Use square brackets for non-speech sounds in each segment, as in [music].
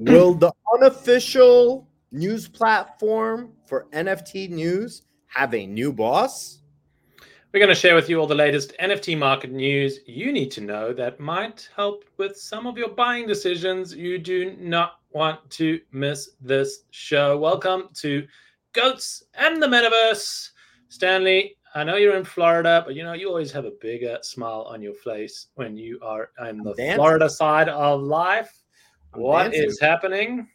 Will the unofficial news platform for NFT news have a new boss? We're going to share with you all the latest NFT market news you need to know that might help with some of your buying decisions. You do not want to miss this show. Welcome to Goats and the Metaverse. Stanley, I know you're in Florida, but you know, you always have a bigger smile on your face when you are on the Florida side of life. I'm what dancing. is happening?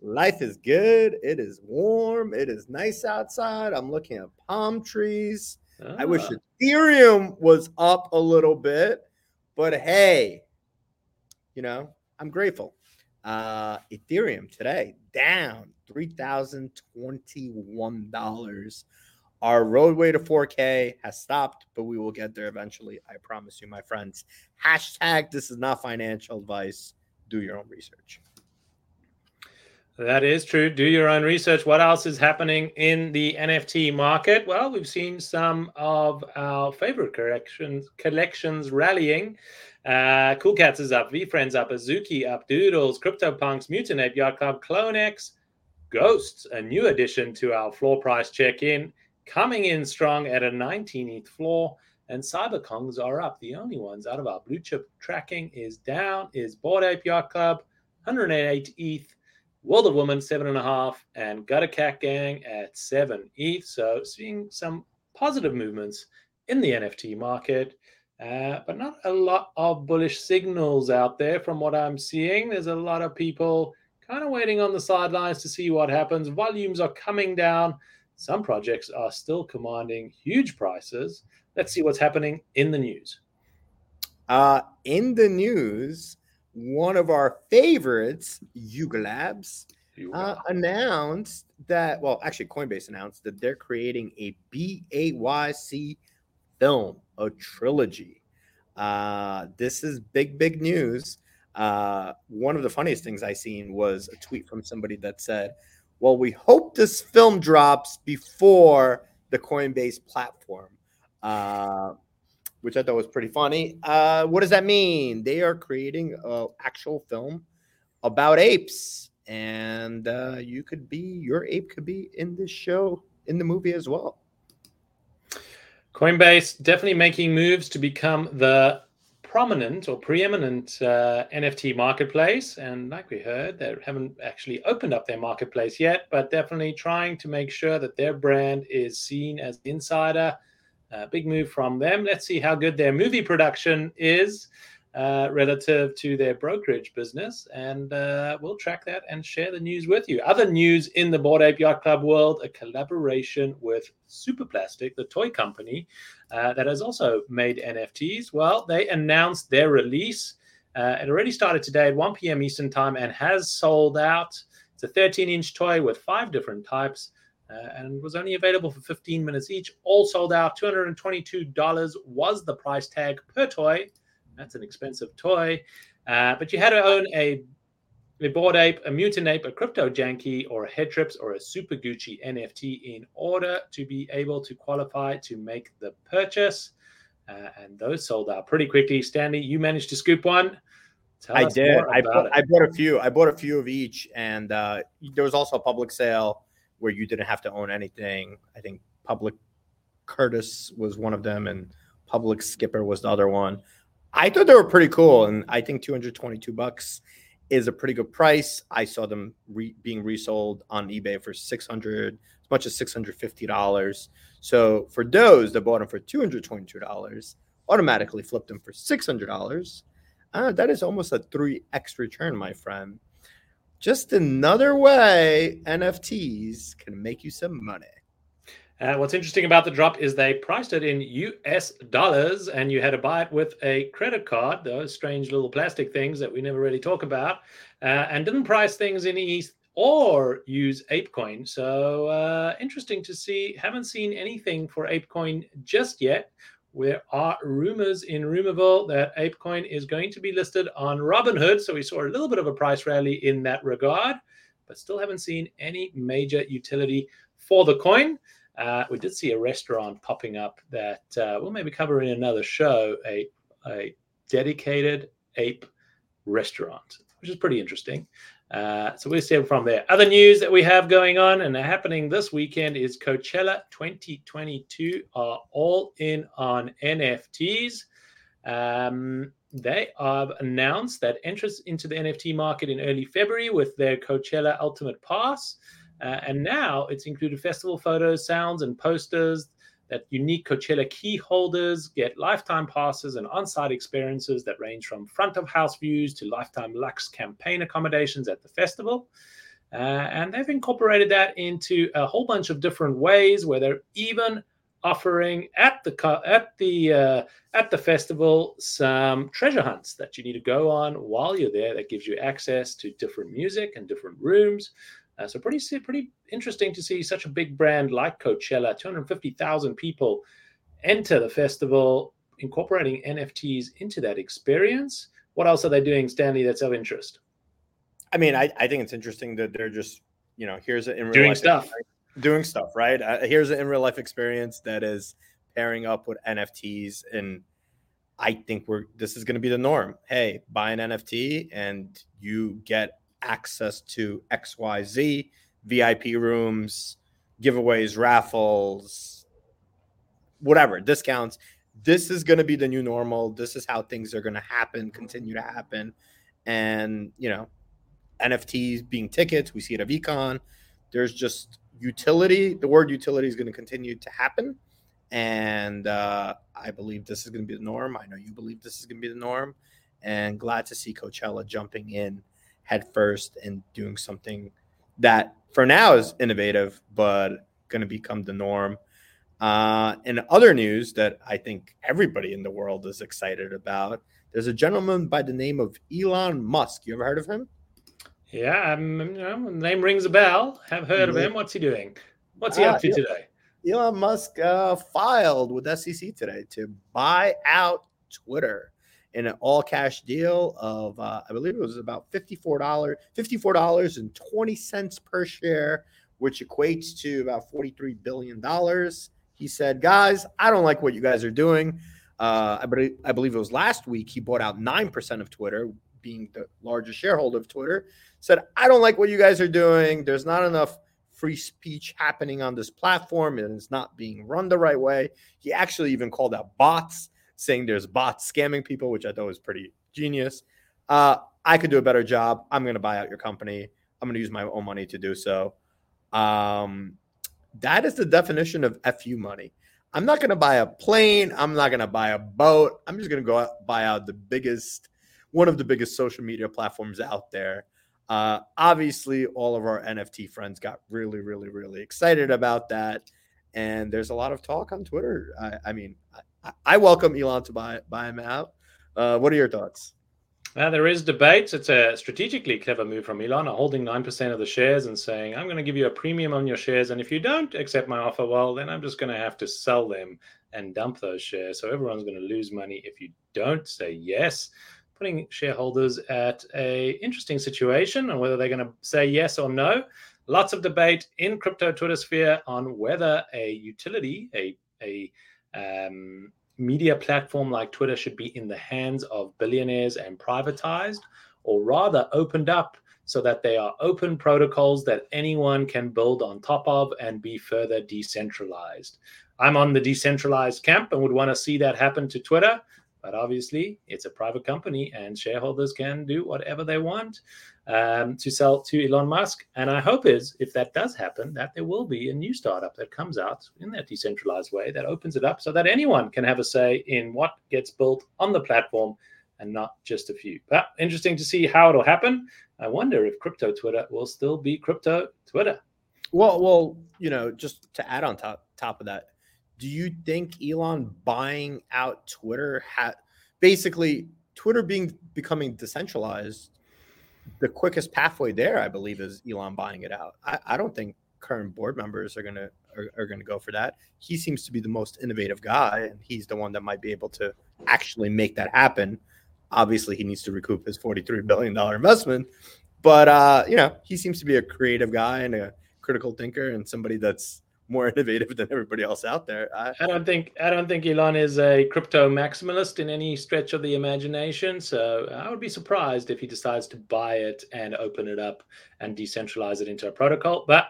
Life is good. It is warm. It is nice outside. I'm looking at palm trees. Ah. I wish ah. Ethereum was up a little bit, but hey, you know, I'm grateful. Uh, Ethereum today down $3,021. Our roadway to 4K has stopped, but we will get there eventually. I promise you, my friends. Hashtag this is not financial advice. Do your own research. That is true. Do your own research. What else is happening in the NFT market? Well, we've seen some of our favorite collections collections rallying. Uh, cool Cats is up, VeeFriends up, Azuki up, Doodles, CryptoPunks, Mutant Ape Club, CloneX, Ghosts, a new addition to our floor price check-in, coming in strong at a 19th floor, and CyberKongz are up. The only ones out of our blue chip tracking is down is Bored Ape Yacht Club, 108 ETH. World of Women seven and a half, and Gutter Cat Gang at seven ETH. So seeing some positive movements in the NFT market, uh, but not a lot of bullish signals out there from what I'm seeing. There's a lot of people kind of waiting on the sidelines to see what happens. Volumes are coming down. Some projects are still commanding huge prices. Let's see what's happening in the news. Uh, in the news, one of our favorites, Yuga Labs, uh, announced that, well, actually, Coinbase announced that they're creating a BAYC film, a trilogy. Uh, this is big, big news. Uh, one of the funniest things I seen was a tweet from somebody that said, Well, we hope this film drops before the Coinbase platform. Uh, which I thought was pretty funny. Uh, what does that mean? They are creating an actual film about apes, and uh, you could be your ape could be in this show in the movie as well. Coinbase definitely making moves to become the prominent or preeminent uh, NFT marketplace. And like we heard, they haven't actually opened up their marketplace yet, but definitely trying to make sure that their brand is seen as insider uh, big move from them. Let's see how good their movie production is uh, relative to their brokerage business. And uh, we'll track that and share the news with you. Other news in the Bored Yacht Club world a collaboration with Superplastic, the toy company uh, that has also made NFTs. Well, they announced their release. Uh, it already started today at 1 p.m. Eastern Time and has sold out. It's a 13 inch toy with five different types uh, and was only available for 15 minutes each. All sold out. $222 was the price tag per toy. That's an expensive toy. Uh, but you had to own a, a bored ape, a mutant ape, a crypto janky, or a head trips, or a super Gucci NFT in order to be able to qualify to make the purchase. Uh, and those sold out pretty quickly. Stanley, you managed to scoop one. Tell I did. I bought, I bought a few. I bought a few of each, and uh, there was also a public sale where you didn't have to own anything. I think Public Curtis was one of them, and Public Skipper was the other one. I thought they were pretty cool, and I think 222 bucks is a pretty good price. I saw them re- being resold on eBay for 600, as much as 650 dollars. So for those that bought them for 222 dollars, automatically flipped them for 600 dollars. Uh, that is almost a 3x return, my friend just another way NFTs can make you some money. Uh, what's interesting about the drop is they priced it in US dollars and you had to buy it with a credit card, those strange little plastic things that we never really talk about, uh, and didn't price things in ETH or use ApeCoin. So uh, interesting to see. Haven't seen anything for ApeCoin just yet. There are rumors in Rumorville that ApeCoin is going to be listed on Robinhood. So we saw a little bit of a price rally in that regard, but still haven't seen any major utility for the coin. Uh, we did see a restaurant popping up that uh, we'll maybe cover in another show a, a dedicated ape restaurant, which is pretty interesting. Uh, so we'll see from there. Other news that we have going on and happening this weekend is Coachella 2022 are all in on NFTs. Um, they have announced that entrance into the NFT market in early February with their Coachella Ultimate Pass. Uh, and now it's included festival photos, sounds, and posters that unique Coachella key holders get lifetime passes and on site experiences that range from front of house views to lifetime luxe campaign accommodations at the festival. Uh, and they've incorporated that into a whole bunch of different ways where they're even offering at the at the uh, at the festival some treasure hunts that you need to go on while you're there that gives you access to different music and different rooms uh, so pretty pretty interesting to see such a big brand like Coachella, 250,000 people enter the festival, incorporating NFTs into that experience. What else are they doing, Stanley? That's of interest. I mean, I, I think it's interesting that they're just you know here's an in real doing life stuff, doing stuff, right? Uh, here's an in real life experience that is pairing up with NFTs and. I think we're this is going to be the norm. Hey, buy an NFT and you get access to XYZ, VIP rooms, giveaways, raffles, whatever, discounts. This is going to be the new normal. This is how things are going to happen, continue to happen. And, you know, NFTs being tickets, we see it at VeeCon. There's just utility. The word utility is going to continue to happen. And uh, I believe this is going to be the norm. I know you believe this is going to be the norm. And glad to see Coachella jumping in head first and doing something that for now is innovative, but going to become the norm. Uh, in other news that I think everybody in the world is excited about, there's a gentleman by the name of Elon Musk. You ever heard of him? Yeah, um, you know, name rings a bell. Have heard of him. What's he doing? What's he uh, up to today? Elon Musk uh, filed with SEC today to buy out Twitter in an all cash deal of uh, I believe it was about fifty-four dollars, fifty-four dollars and twenty cents per share, which equates to about forty-three billion dollars. He said, "Guys, I don't like what you guys are doing." Uh, I, believe, I believe it was last week he bought out nine percent of Twitter, being the largest shareholder of Twitter. Said, "I don't like what you guys are doing. There's not enough." free speech happening on this platform and it's not being run the right way. He actually even called out bots saying there's bots scamming people, which I thought was pretty genius. Uh, I could do a better job. I'm going to buy out your company. I'm going to use my own money to do so. Um, that is the definition of FU money. I'm not going to buy a plane. I'm not going to buy a boat. I'm just going to go out, buy out the biggest, one of the biggest social media platforms out there. Uh, obviously, all of our NFT friends got really, really, really excited about that. And there's a lot of talk on Twitter. I, I mean, I welcome Elon to buy buy him out. Uh, what are your thoughts? Uh, there is debate. It's a strategically clever move from Elon, holding 9% of the shares and saying, I'm going to give you a premium on your shares. And if you don't accept my offer, well, then I'm just going to have to sell them and dump those shares. So everyone's going to lose money if you don't say yes, putting shareholders at a interesting situation on whether they're going to say yes or no. Lots of debate in crypto Twitter sphere on whether a utility, a, a um, media platform like Twitter should be in the hands of billionaires and privatized, or rather opened up so that they are open protocols that anyone can build on top of and be further decentralized. I'm on the decentralized camp and would want to see that happen to Twitter. But obviously, it's a private company and shareholders can do whatever they want um, to sell to Elon Musk. And I hope is if that does happen, that there will be a new startup that comes out in that decentralized way that opens it up so that anyone can have a say in what gets built on the platform and not just a few. But interesting to see how it'll happen. I wonder if crypto Twitter will still be crypto Twitter. Well, well, you know, just to add on top top of that, do you think Elon buying out Twitter had basically Twitter being becoming decentralized the quickest pathway there, I believe, is Elon buying it out. I, I don't think current board members are gonna are, are, gonna go for that. He seems to be the most innovative guy, and he's the one that might be able to actually make that happen. Obviously, he needs to recoup his forty-three billion dollar investment, but uh, you know, he seems to be a creative guy and a critical thinker and somebody that's more [laughs] innovative than everybody else out there. I, I, don't think I don't think Elon is a crypto maximalist in any stretch of the imagination. So I would be surprised if he decides to buy it and open it up and decentralize it into a protocol. But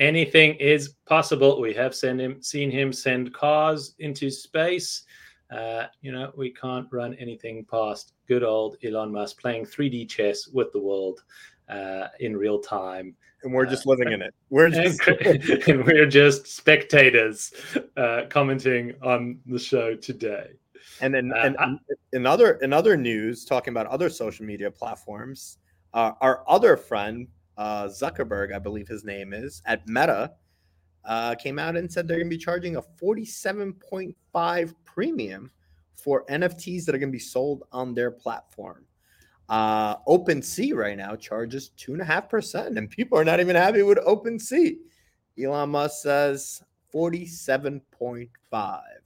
anything is possible. We have him, seen him send cars into space. Uh, you know, we can't run anything past good old Elon Musk playing 3D chess with the world uh, in real time and we're just living in it. We're [laughs] just [laughs] and we're just spectators uh, commenting on the show today. And then, uh, and in other in other news, talking about other social media platforms, uh, our other friend uh, Zuckerberg, I believe his name is, at Meta, uh, came out and said they're going to be charging a forty-seven point five premium for NFTs that are going to be sold on their platform. Uh, OpenSea right now charges two and a half percent, and people are not even happy with Open OpenSea. Elon Musk says forty-seven point five.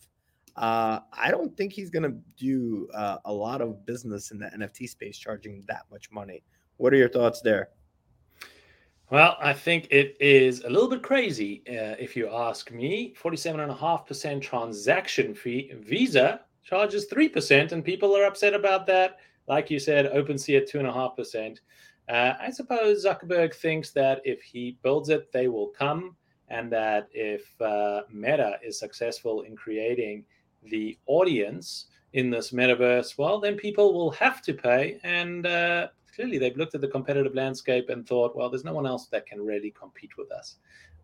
Uh, I don't think he's going to do uh, a lot of business in the NFT space charging that much money. What are your thoughts there? Well, I think it is a little bit crazy, uh, if you ask me. 47.5% transaction fee. Visa charges 3%, and people are upset about that like you said, OpenSea at two and a half percent. Uh, I suppose Zuckerberg thinks that if he builds it, they will come, and that if uh, Meta is successful in creating the audience in this metaverse, well, then people will have to pay. And uh, clearly, they've looked at the competitive landscape and thought, well, there's no one else that can really compete with us.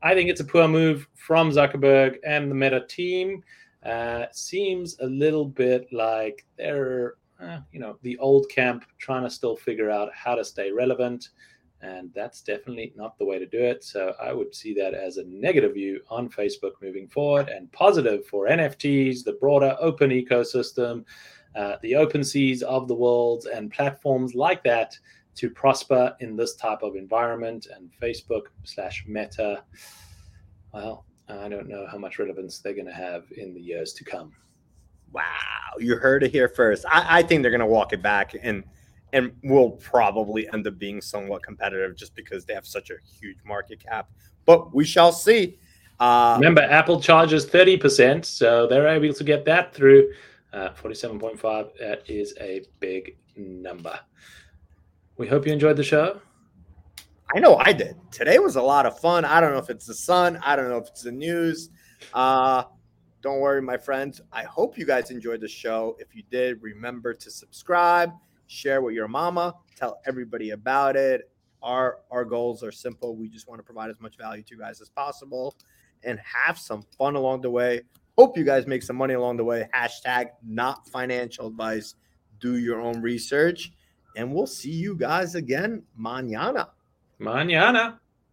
I think it's a poor move from Zuckerberg and the Meta team. Uh, seems a little bit like they're uh, you know, the old camp trying to still figure out how to stay relevant. And that's definitely not the way to do it. So I would see that as a negative view on Facebook moving forward and positive for NFTs, the broader open ecosystem, uh, the OpenSeas of the world, and platforms like that to prosper in this type of environment. And Facebook slash Meta, well, I don't know how much relevance they're going to have in the years to come. Wow, you heard it here first. I, I think they're going to walk it back and and will probably end up being somewhat competitive just because they have such a huge market cap. But we shall see. Uh, Remember, Apple charges 30%, so they're able to get that through. Uh, 47.5, that is a big number. We hope you enjoyed the show. I know I did. Today was a lot of fun. I don't know if it's the sun, I don't know if it's the news. Uh, don't worry, my friends. I hope you guys enjoyed the show. If you did, remember to subscribe, share with your mama, tell everybody about it. Our our goals are simple. We just want to provide as much value to you guys as possible and have some fun along the way. Hope you guys make some money along the way. Hashtag not financial advice. Do your own research. And we'll see you guys again mañana. Mañana.